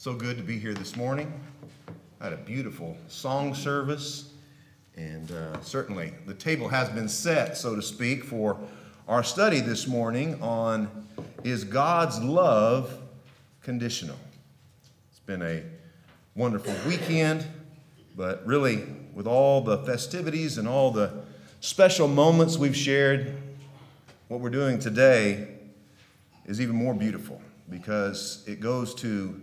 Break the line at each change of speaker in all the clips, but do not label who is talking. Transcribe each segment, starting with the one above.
So good to be here this morning. I had a beautiful song service, and uh, certainly the table has been set, so to speak, for our study this morning on Is God's Love Conditional? It's been a wonderful weekend, but really, with all the festivities and all the special moments we've shared, what we're doing today is even more beautiful because it goes to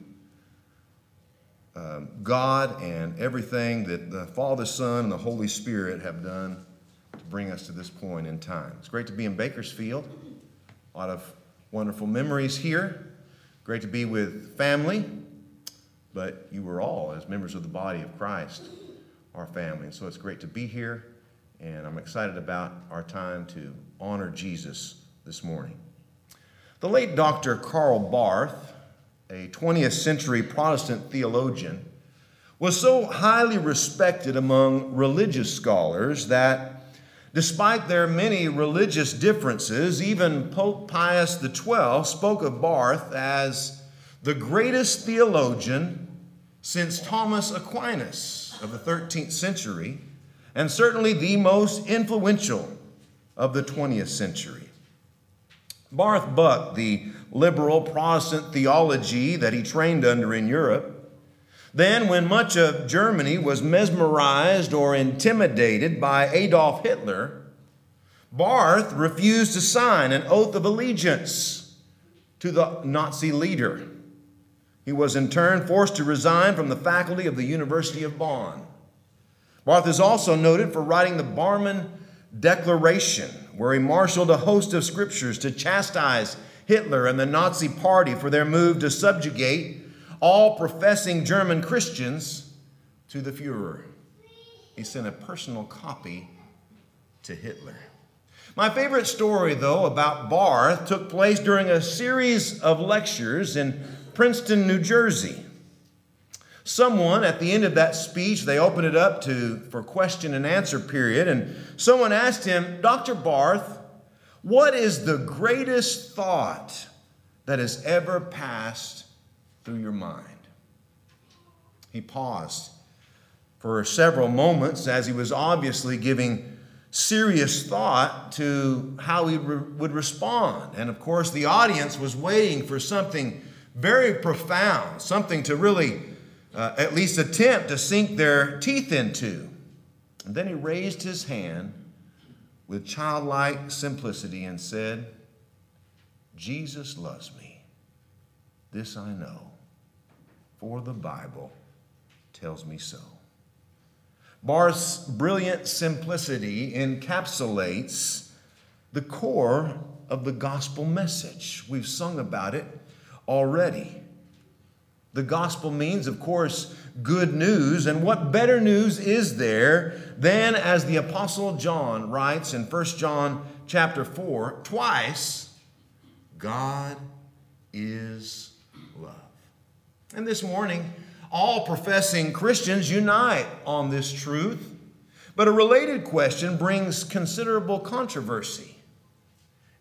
um, God and everything that the Father, Son, and the Holy Spirit have done to bring us to this point in time. It's great to be in Bakersfield. A lot of wonderful memories here. Great to be with family, but you were all, as members of the body of Christ, our family. And so it's great to be here, and I'm excited about our time to honor Jesus this morning. The late Dr. Karl Barth, a 20th century Protestant theologian, was so highly respected among religious scholars that despite their many religious differences, even Pope Pius XII spoke of Barth as the greatest theologian since Thomas Aquinas of the 13th century, and certainly the most influential of the 20th century. Barth bucked the liberal Protestant theology that he trained under in Europe. Then, when much of Germany was mesmerized or intimidated by Adolf Hitler, Barth refused to sign an oath of allegiance to the Nazi leader. He was in turn forced to resign from the faculty of the University of Bonn. Barth is also noted for writing the Barmen Declaration, where he marshaled a host of scriptures to chastise Hitler and the Nazi Party for their move to subjugate all professing German Christians to the Fuhrer. He sent a personal copy to Hitler. My favorite story, though, about Barth took place during a series of lectures in Princeton, New Jersey. Someone at the end of that speech, they opened it up to for question and answer period, and someone asked him, Dr. Barth, what is the greatest thought that has ever passed through your mind? He paused for several moments as he was obviously giving serious thought to how he re- would respond. And of course, the audience was waiting for something very profound, something to really uh, at least attempt to sink their teeth into. And then he raised his hand with childlike simplicity and said, Jesus loves me. This I know, for the Bible tells me so. Barth's brilliant simplicity encapsulates the core of the gospel message. We've sung about it already. The gospel means, of course, good news. And what better news is there than, as the Apostle John writes in 1 John chapter 4, twice, God is love. And this morning, all professing Christians unite on this truth. But a related question brings considerable controversy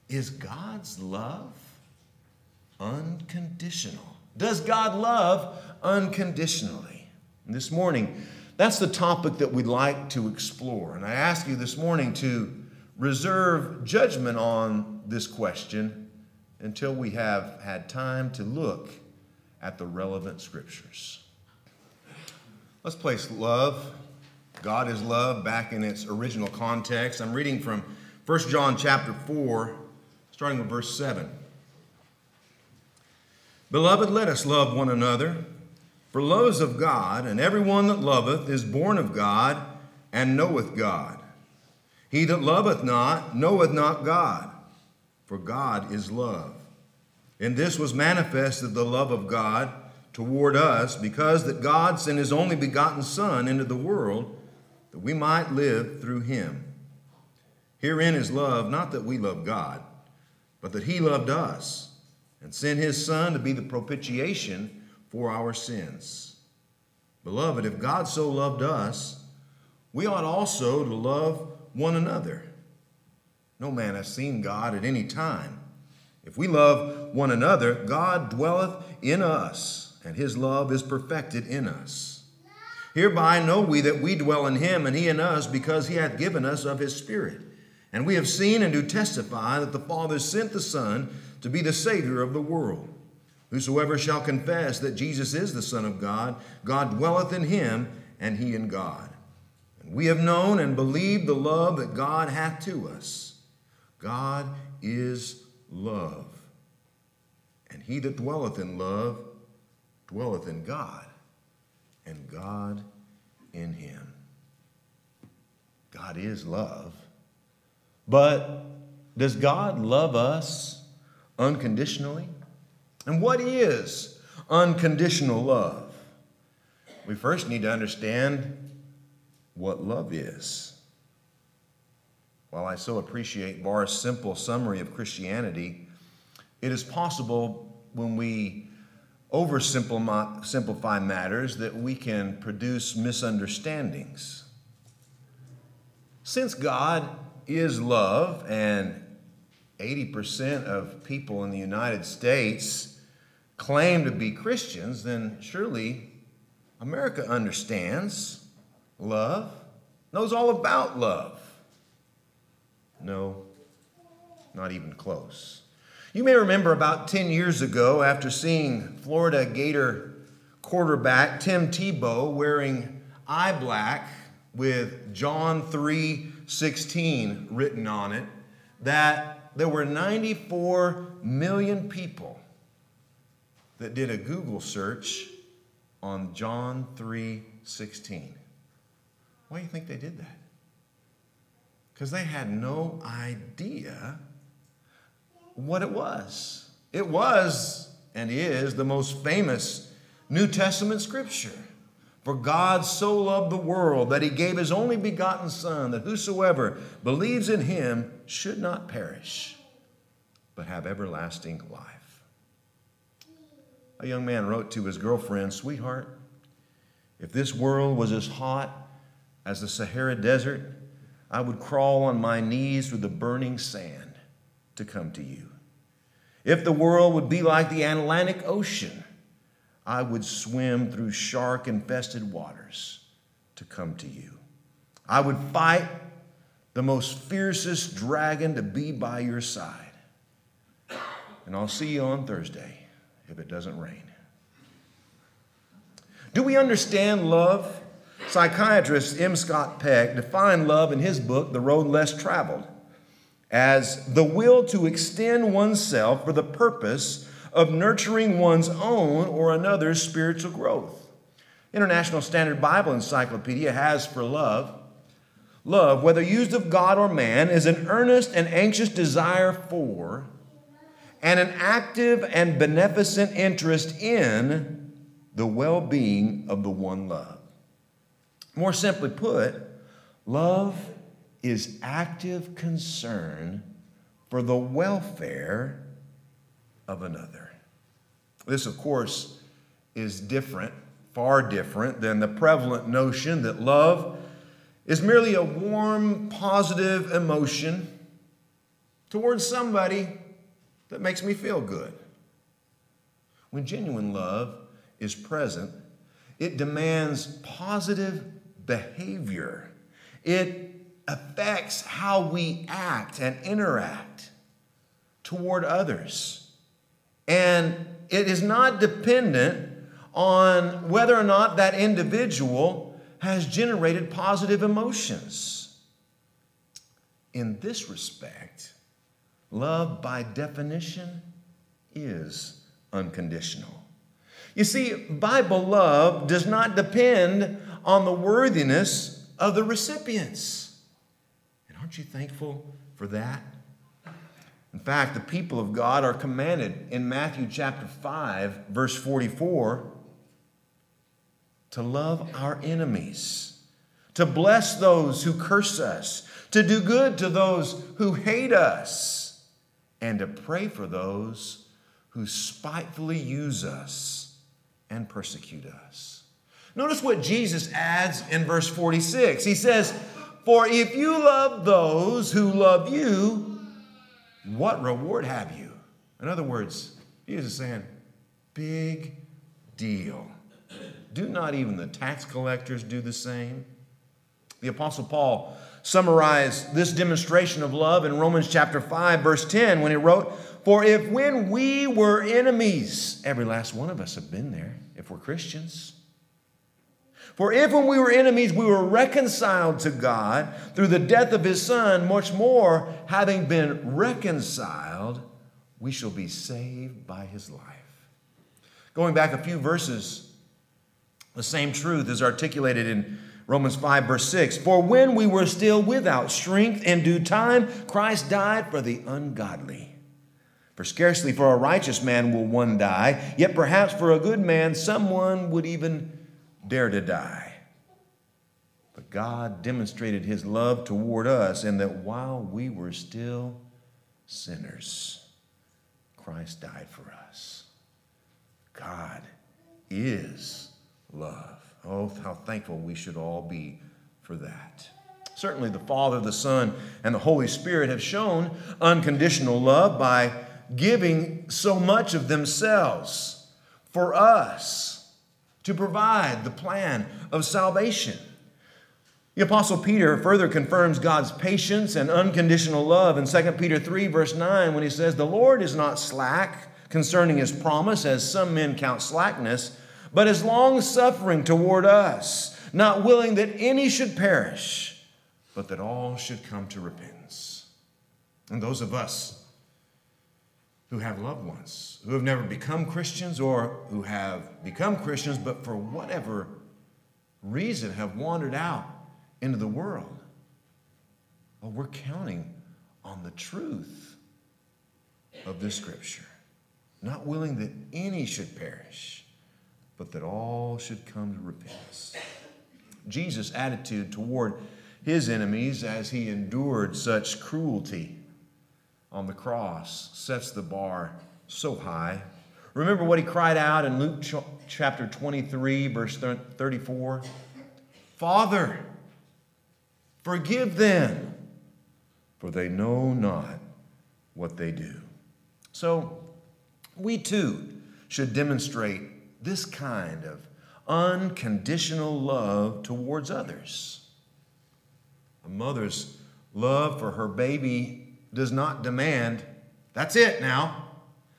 Is God's love unconditional? Does God love unconditionally? And this morning, that's the topic that we'd like to explore. And I ask you this morning to reserve judgment on this question until we have had time to look at the relevant scriptures. Let's place love, God is love, back in its original context. I'm reading from 1 John chapter 4, starting with verse 7. Beloved, let us love one another, for love is of God, and everyone that loveth is born of God and knoweth God. He that loveth not knoweth not God, for God is love. And this was manifested the love of God toward us, because that God sent his only begotten Son into the world, that we might live through him. Herein is love, not that we love God, but that he loved us and sent his Son to be the propitiation for our sins. Beloved, if God so loved us, we ought also to love one another. No man has seen God at any time. If we love one another, God dwelleth in us, and his love is perfected in us. Hereby know we that we dwell in him, and he in us, because he hath given us of his Spirit. And we have seen and do testify that the Father sent the Son to be the Savior of the world. Whosoever shall confess that Jesus is the Son of God, God dwelleth in him, and he in God. And we have known and believed the love that God hath to us. God is love. And he that dwelleth in love dwelleth in God, and God in him. God is love. But does God love us unconditionally? And what is unconditional love? We first need to understand what love is. While I so appreciate Barth's simple summary of Christianity, it is possible when we oversimplify matters that we can produce misunderstandings. Since God is love and 80% of people in the United States claim to be Christians, then surely America understands love, knows all about love. No, not even close. You may remember about 10 years ago, after seeing Florida Gator quarterback Tim Tebow wearing eye black with John 3 16 written on it, that there were 94 million people that did a Google search on John 3:16. Why do you think they did that? Because they had no idea what it was. It was and is the most famous New Testament scripture. For God so loved the world that he gave his only begotten Son, that whosoever believes in him should not perish, but have everlasting life. A young man wrote to his girlfriend, Sweetheart, if this world was as hot as the Sahara Desert, I would crawl on my knees through the burning sand to come to you. If the world would be like the Atlantic Ocean, I would swim through shark infested waters to come to you. I would fight the most fiercest dragon to be by your side. And I'll see you on Thursday if it doesn't rain. Do we understand love? Psychiatrist M. Scott Peck defined love in his book, The Road Less Traveled, as the will to extend oneself for the purpose of nurturing one's own or another's spiritual growth. International Standard Bible Encyclopedia has for love love, whether used of God or man, is an earnest and anxious desire for and an active and beneficent interest in the well being of the one loved. More simply put, love is active concern for the welfare of another. This, of course, is different, far different than the prevalent notion that love is merely a warm, positive emotion towards somebody that makes me feel good. When genuine love is present, it demands positive behavior. It affects how we act and interact toward others. And it is not dependent on whether or not that individual has generated positive emotions. In this respect, love by definition is unconditional. You see, Bible love does not depend on the worthiness of the recipients. And aren't you thankful for that? In fact, the people of God are commanded in Matthew chapter 5, verse 44, to love our enemies, to bless those who curse us, to do good to those who hate us, and to pray for those who spitefully use us and persecute us. Notice what Jesus adds in verse 46. He says, For if you love those who love you, what reward have you? In other words, Jesus is saying, big deal. Do not even the tax collectors do the same? The Apostle Paul summarized this demonstration of love in Romans chapter 5, verse 10, when he wrote, For if when we were enemies, every last one of us have been there if we're Christians. For if when we were enemies we were reconciled to God through the death of his Son, much more, having been reconciled, we shall be saved by his life. Going back a few verses, the same truth is articulated in Romans 5, verse 6. For when we were still without strength, in due time, Christ died for the ungodly. For scarcely for a righteous man will one die, yet perhaps for a good man someone would even dare to die. But God demonstrated his love toward us in that while we were still sinners, Christ died for us. God is love. Oh, how thankful we should all be for that. Certainly, the Father, the Son, and the Holy Spirit have shown unconditional love by giving so much of themselves for us to provide the plan of salvation. The Apostle Peter further confirms God's patience and unconditional love in 2 Peter 3, verse 9, when he says, The Lord is not slack concerning his promise, as some men count slackness but is long suffering toward us, not willing that any should perish, but that all should come to repentance. And those of us who have loved ones who have never become Christians or who have become Christians, but for whatever reason have wandered out into the world, well, we're counting on the truth of this scripture, not willing that any should perish but that all should come to repentance. Jesus' attitude toward his enemies as he endured such cruelty on the cross sets the bar so high. Remember what he cried out in Luke chapter 23, verse 34? Father, forgive them, for they know not what they do. So, we too should demonstrate this kind of unconditional love towards others. A mother's love for her baby does not demand, that's it now,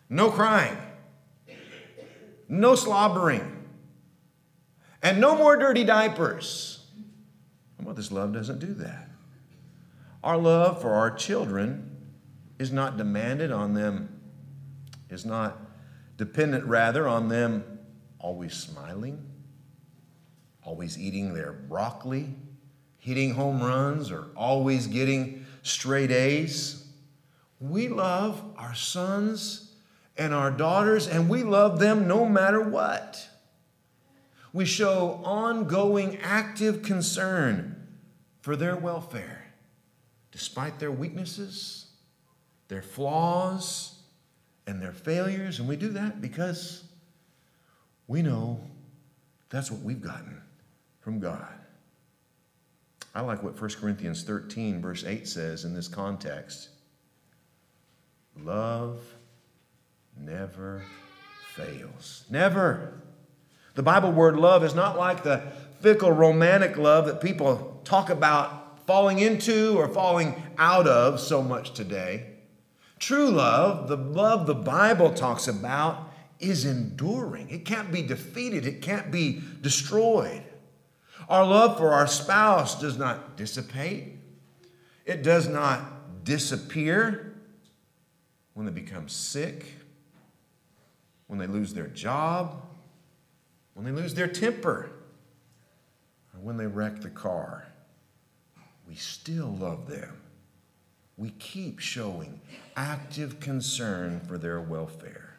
no crying, no slobbering, and no more dirty diapers. A mother's love doesn't do that. Our love for our children is not demanded on them, is not dependent rather on them always smiling, always eating their broccoli, hitting home runs, or always getting straight A's. We love our sons and our daughters, and we love them no matter what. We show ongoing active concern for their welfare, despite their weaknesses, their flaws, and their failures. And we do that because we know that's what we've gotten from God. I like what 1 Corinthians 13, verse 8 says in this context love never fails. Never. The Bible word love is not like the fickle romantic love that people talk about falling into or falling out of so much today. True love, the love the Bible talks about, is enduring. It can't be defeated, it can't be destroyed. Our love for our spouse does not dissipate, it does not disappear when they become sick, when they lose their job, when they lose their temper, or when they wreck the car. We still love them. We keep showing active concern for their welfare.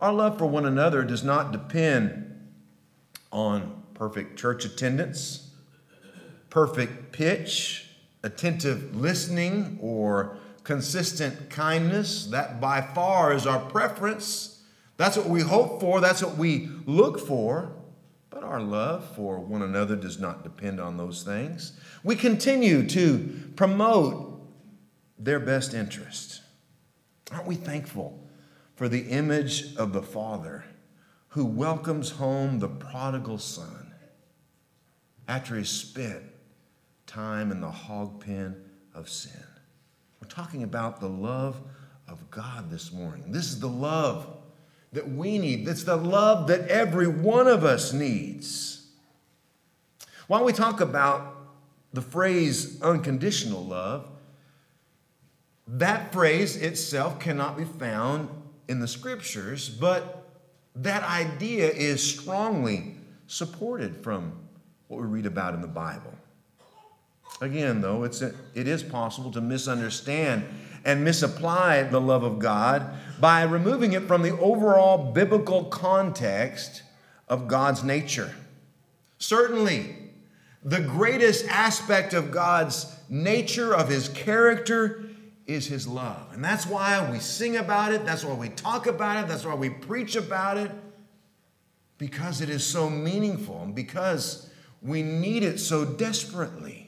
Our love for one another does not depend on perfect church attendance, perfect pitch, attentive listening, or consistent kindness. That by far is our preference. That's what we hope for, that's what we look for. But our love for one another does not depend on those things. We continue to promote their best interest. Aren't we thankful for the image of the Father who welcomes home the prodigal son after he spent time in the hog pen of sin. We're talking about the love of God this morning. This is the love that we need. It's the love that every one of us needs. While we talk about the phrase unconditional love, that phrase itself cannot be found in the scriptures, but that idea is strongly supported from what we read about in the Bible. Again, though, it's a, it is possible to misunderstand and misapply the love of God by removing it from the overall biblical context of God's nature. Certainly, the greatest aspect of God's nature, of his character, is his love. And that's why we sing about it, that's why we talk about it, that's why we preach about it, because it is so meaningful and because we need it so desperately.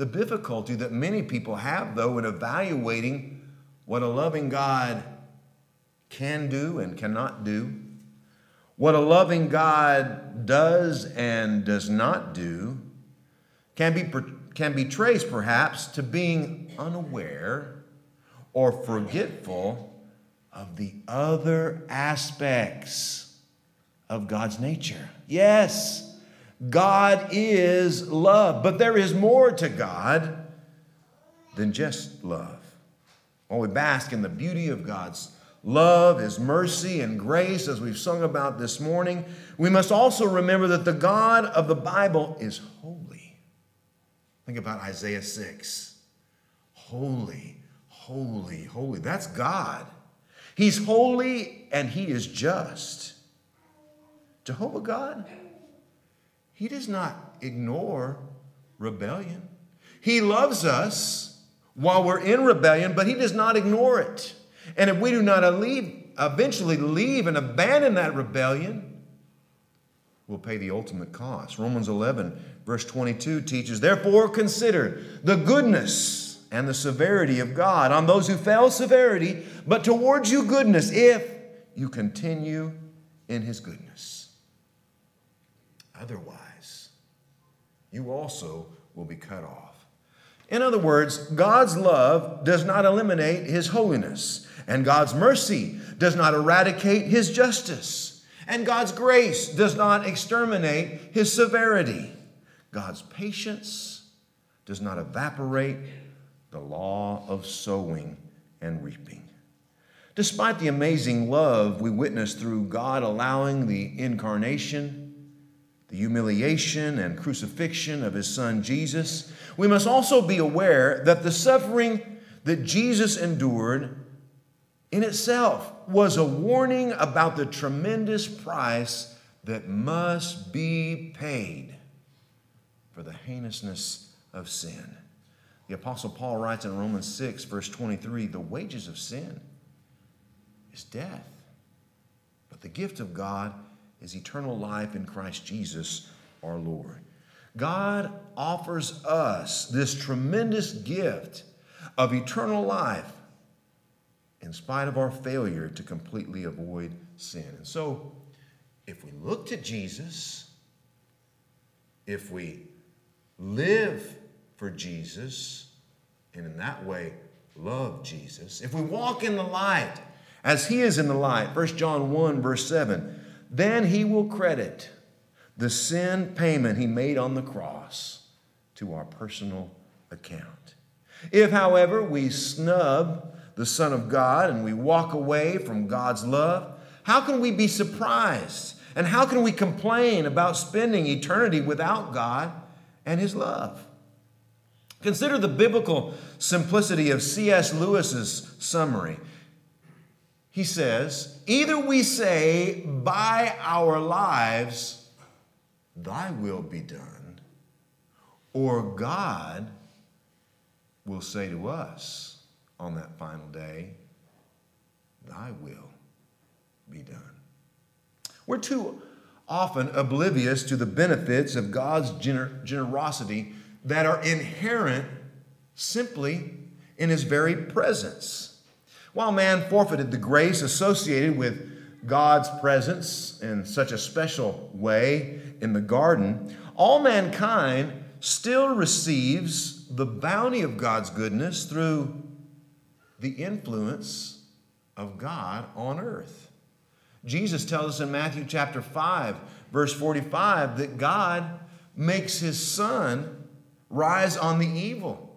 The difficulty that many people have, though, in evaluating what a loving God can do and cannot do, what a loving God does and does not do, can be, can be traced perhaps to being unaware or forgetful of the other aspects of God's nature. Yes. God is love, but there is more to God than just love. While we bask in the beauty of God's love, His mercy, and grace, as we've sung about this morning, we must also remember that the God of the Bible is holy. Think about Isaiah 6. Holy, holy, holy. That's God. He's holy and He is just. Jehovah God he does not ignore rebellion. He loves us while we're in rebellion, but He does not ignore it. And if we do not leave, eventually leave and abandon that rebellion, we'll pay the ultimate cost. Romans 11, verse 22 teaches, Therefore, consider the goodness and the severity of God on those who fail severity, but towards you goodness, if you continue in His goodness. Otherwise, you also will be cut off. In other words, God's love does not eliminate his holiness, and God's mercy does not eradicate his justice, and God's grace does not exterminate his severity. God's patience does not evaporate the law of sowing and reaping. Despite the amazing love we witness through God allowing the incarnation, the humiliation and crucifixion of his son Jesus, we must also be aware that the suffering that Jesus endured in itself was a warning about the tremendous price that must be paid for the heinousness of sin. The Apostle Paul writes in Romans 6, verse 23 the wages of sin is death, but the gift of God is eternal life in Christ Jesus our Lord. God offers us this tremendous gift of eternal life in spite of our failure to completely avoid sin. And so, if we look to Jesus, if we live for Jesus, and in that way love Jesus, if we walk in the light as he is in the light, 1 John 1, verse 7, then he will credit the sin payment he made on the cross to our personal account. If, however, we snub the Son of God and we walk away from God's love, how can we be surprised? And how can we complain about spending eternity without God and His love? Consider the biblical simplicity of C.S. Lewis's summary. He says, Either we say, by our lives, thy will be done, or God will say to us on that final day, thy will be done. We're too often oblivious to the benefits of God's gener- generosity that are inherent simply in his very presence. While man forfeited the grace associated with God's presence in such a special way in the garden, all mankind still receives the bounty of God's goodness through the influence of God on earth. Jesus tells us in Matthew chapter 5, verse 45, that God makes his sun rise on the evil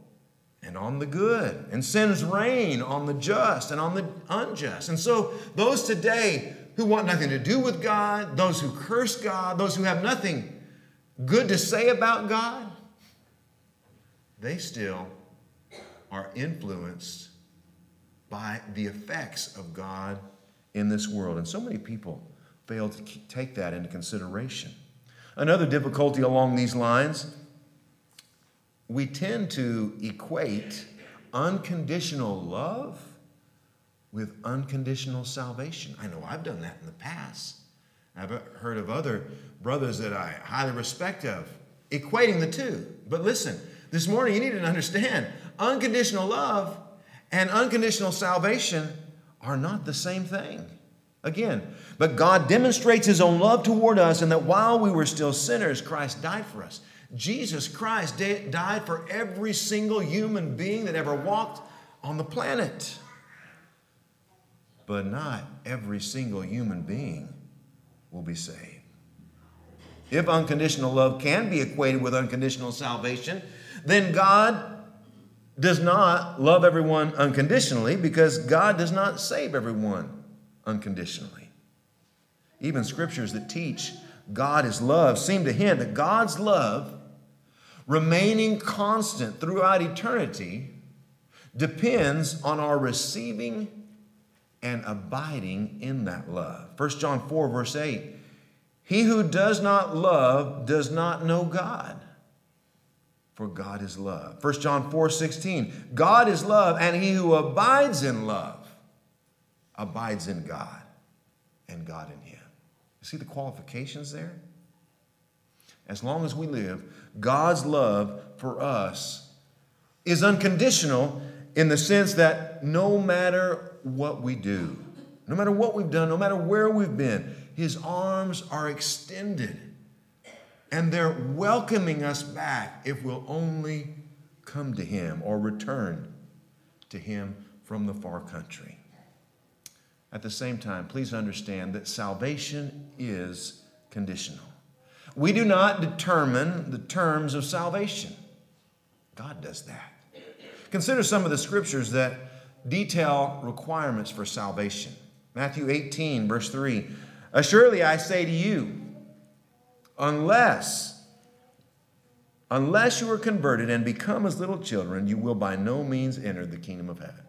and on the good, and sends rain on the just and on the unjust. And so, those today who want nothing to do with God, those who curse God, those who have nothing good to say about God, they still are influenced by the effects of God in this world. And so many people fail to take that into consideration. Another difficulty along these lines we tend to equate unconditional love with unconditional salvation. I know I've done that in the past. I've heard of other brothers that I highly respect of equating the two. But listen, this morning you need to understand unconditional love and unconditional salvation are not the same thing. Again, but God demonstrates his own love toward us and that while we were still sinners, Christ died for us. Jesus Christ died for every single human being that ever walked on the planet. But not every single human being will be saved. If unconditional love can be equated with unconditional salvation, then God does not love everyone unconditionally because God does not save everyone unconditionally. Even scriptures that teach God is love seem to hint that God's love remaining constant throughout eternity depends on our receiving and abiding in that love. 1 John 4, verse 8 He who does not love does not know God, for God is love. 1 John 4, 16 God is love, and he who abides in love abides in God, and God in him. You see the qualifications there? As long as we live, God's love for us is unconditional in the sense that no matter what we do, no matter what we've done, no matter where we've been, His arms are extended and they're welcoming us back if we'll only come to Him or return to Him from the far country. At the same time, please understand that salvation is conditional. We do not determine the terms of salvation. God does that. Consider some of the scriptures that detail requirements for salvation. Matthew 18, verse 3 Assuredly I say to you, unless, unless you are converted and become as little children, you will by no means enter the kingdom of heaven.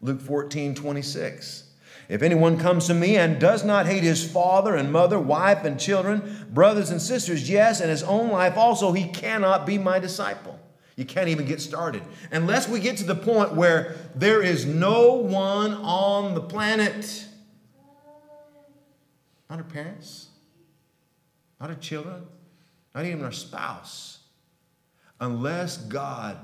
Luke 14, 26. If anyone comes to me and does not hate his father and mother, wife and children, brothers and sisters, yes, and his own life also, he cannot be my disciple. You can't even get started. Unless we get to the point where there is no one on the planet, not our parents, not our children, not even our spouse, unless God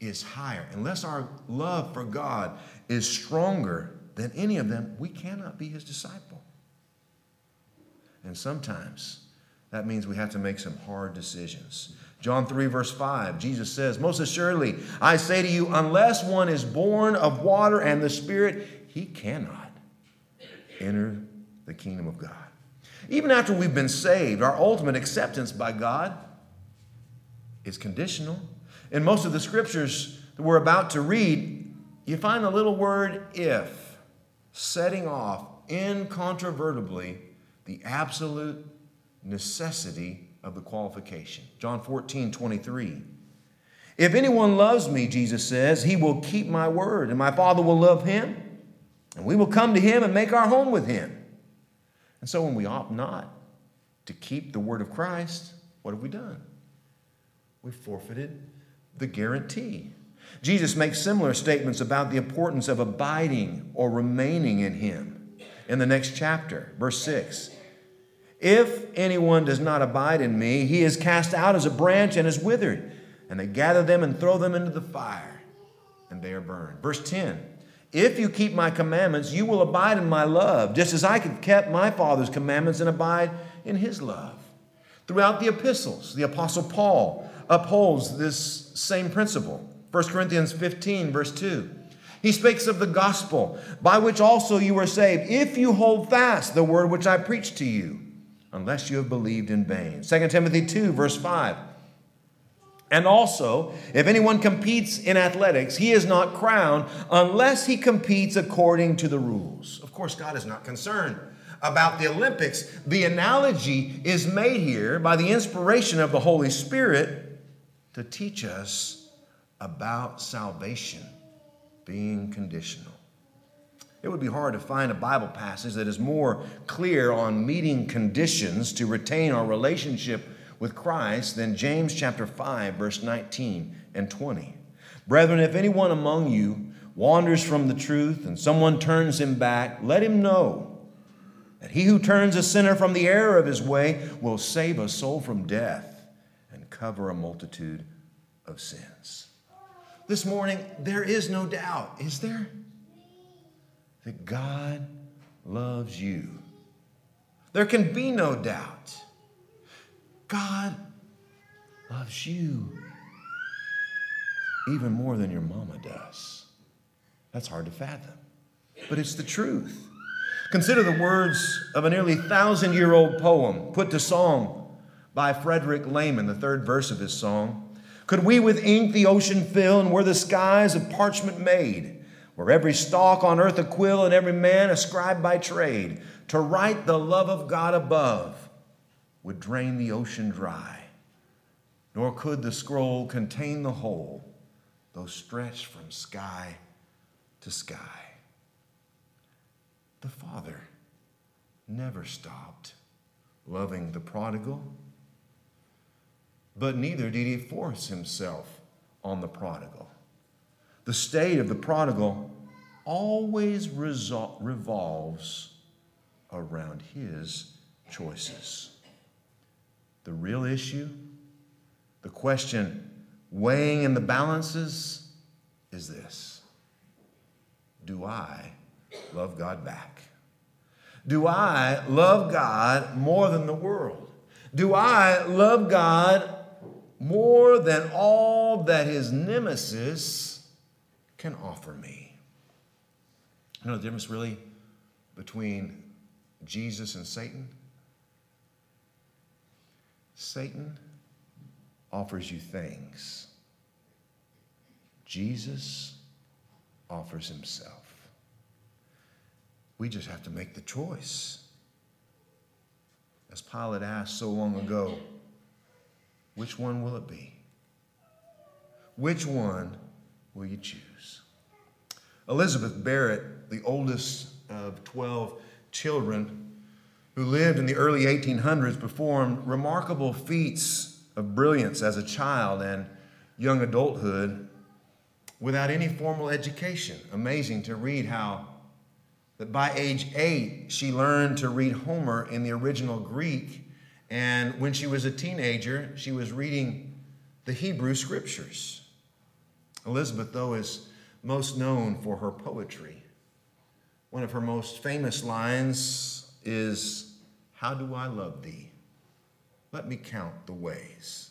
is higher, unless our love for God is stronger than any of them, we cannot be his disciple. And sometimes that means we have to make some hard decisions. John 3, verse 5, Jesus says, Most assuredly, I say to you, unless one is born of water and the Spirit, he cannot enter the kingdom of God. Even after we've been saved, our ultimate acceptance by God is conditional. In most of the scriptures that we're about to read, you find the little word if setting off incontrovertibly the absolute necessity of the qualification. John 14, 23. If anyone loves me, Jesus says, he will keep my word, and my Father will love him, and we will come to him and make our home with him. And so when we opt not to keep the word of Christ, what have we done? We forfeited the guarantee Jesus makes similar statements about the importance of abiding or remaining in Him in the next chapter, verse 6. If anyone does not abide in me, he is cast out as a branch and is withered, and they gather them and throw them into the fire, and they are burned. Verse 10 If you keep my commandments, you will abide in my love, just as I have kept my Father's commandments and abide in his love. Throughout the epistles, the Apostle Paul upholds this same principle. 1 Corinthians 15, verse 2. He speaks of the gospel, by which also you were saved, if you hold fast the word which I preached to you, unless you have believed in vain. 2 Timothy 2, verse 5. And also, if anyone competes in athletics, he is not crowned unless he competes according to the rules. Of course, God is not concerned about the Olympics. The analogy is made here by the inspiration of the Holy Spirit to teach us about salvation being conditional. It would be hard to find a Bible passage that is more clear on meeting conditions to retain our relationship with Christ than James chapter 5 verse 19 and 20. Brethren, if anyone among you wanders from the truth and someone turns him back, let him know that he who turns a sinner from the error of his way will save a soul from death and cover a multitude of sins. This morning, there is no doubt, is there? That God loves you. There can be no doubt God loves you even more than your mama does. That's hard to fathom, but it's the truth. Consider the words of a nearly thousand year old poem put to song by Frederick Lehman, the third verse of his song. Could we with ink the ocean fill, and were the skies of parchment made, were every stalk on earth a quill, and every man a scribe by trade, to write the love of God above, would drain the ocean dry, nor could the scroll contain the whole, though stretched from sky to sky. The Father never stopped loving the prodigal, but neither did he force himself on the prodigal. The state of the prodigal always resol- revolves around his choices. The real issue, the question weighing in the balances is this Do I love God back? Do I love God more than the world? Do I love God more than all that his nemesis can offer me? You know the difference really between Jesus and Satan? Satan offers you things, Jesus offers himself. We just have to make the choice. As Pilate asked so long ago, which one will it be? Which one will you choose? Elizabeth Barrett, the oldest of 12 children, who lived in the early 1800s, performed remarkable feats of brilliance as a child and young adulthood without any formal education. Amazing to read how that by age eight, she learned to read Homer in the original Greek. And when she was a teenager, she was reading the Hebrew scriptures. Elizabeth, though, is most known for her poetry. One of her most famous lines is how do I love thee? Let me count the ways.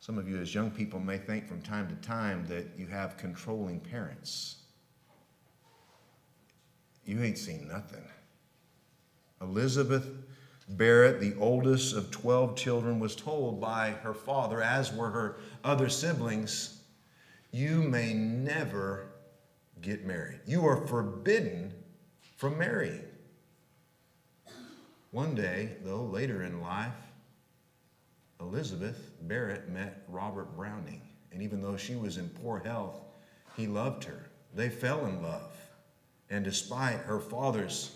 Some of you, as young people, may think from time to time that you have controlling parents. You ain't seen nothing. Elizabeth Barrett, the oldest of 12 children, was told by her father, as were her other siblings, you may never get married. You are forbidden from marrying. One day, though, later in life, Elizabeth Barrett met Robert Browning. And even though she was in poor health, he loved her. They fell in love. And despite her father's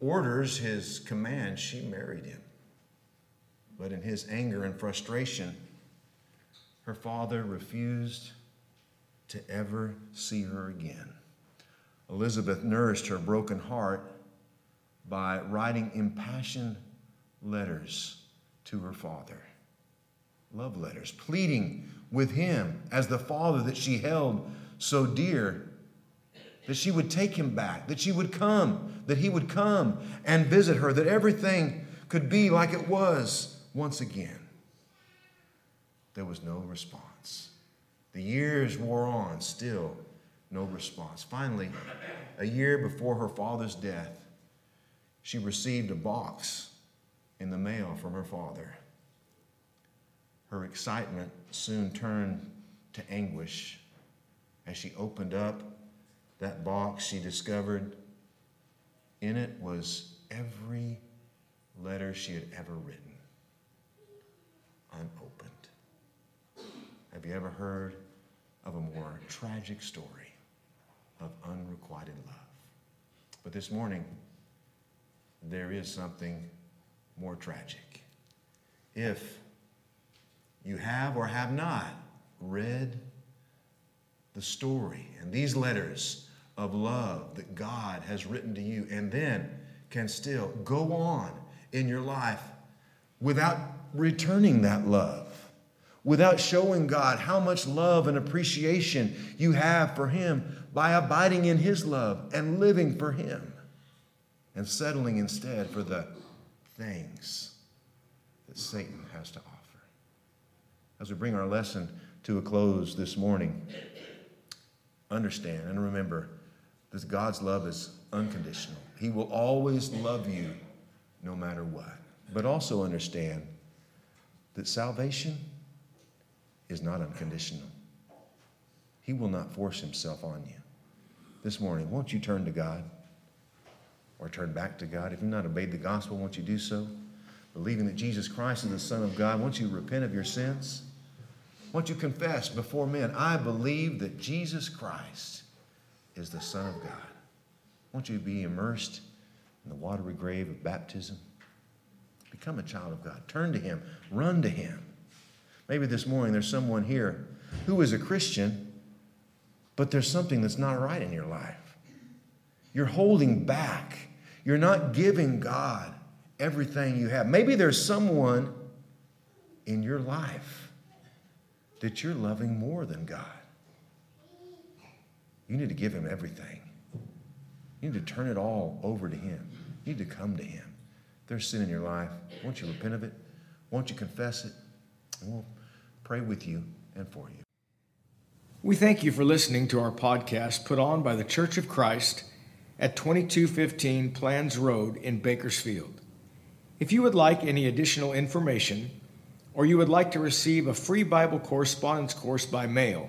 orders, his command, she married him. But in his anger and frustration, her father refused to ever see her again. Elizabeth nourished her broken heart by writing impassioned letters to her father. Love letters, pleading with him as the father that she held so dear that she would take him back, that she would come, that he would come and visit her, that everything could be like it was once again. There was no response. The years wore on, still no response. Finally, a year before her father's death, she received a box in the mail from her father. Her excitement soon turned to anguish. As she opened up that box, she discovered in it was every letter she had ever written, unopened. Have you ever heard of a more tragic story of unrequited love? But this morning, there is something more tragic. If you have or have not read the story and these letters of love that God has written to you, and then can still go on in your life without returning that love, without showing God how much love and appreciation you have for Him by abiding in His love and living for Him and settling instead for the things that Satan has to offer. As we bring our lesson to a close this morning, understand and remember that God's love is unconditional. He will always love you no matter what. But also understand that salvation is not unconditional. He will not force himself on you. This morning, won't you turn to God or turn back to God? If you've not obeyed the gospel, won't you do so? Believing that Jesus Christ is the Son of God, won't you repent of your sins? Won't you confess before men, I believe that Jesus Christ is the Son of God? Won't you be immersed in the watery grave of baptism? Become a child of God. Turn to Him. Run to Him. Maybe this morning there's someone here who is a Christian, but there's something that's not right in your life. You're holding back. You're not giving God everything you have. Maybe there's someone in your life that you're loving more than God. You need to give Him everything. You need to turn it all over to Him. You need to come to Him. There's sin in your life, won't you repent of it? Won't you confess it? We'll pray with you and for you.
We thank you for listening to our podcast put on by the Church of Christ at 2215 Planz Road in Bakersfield. If you would like any additional information, or you would like to receive a free Bible correspondence course by mail,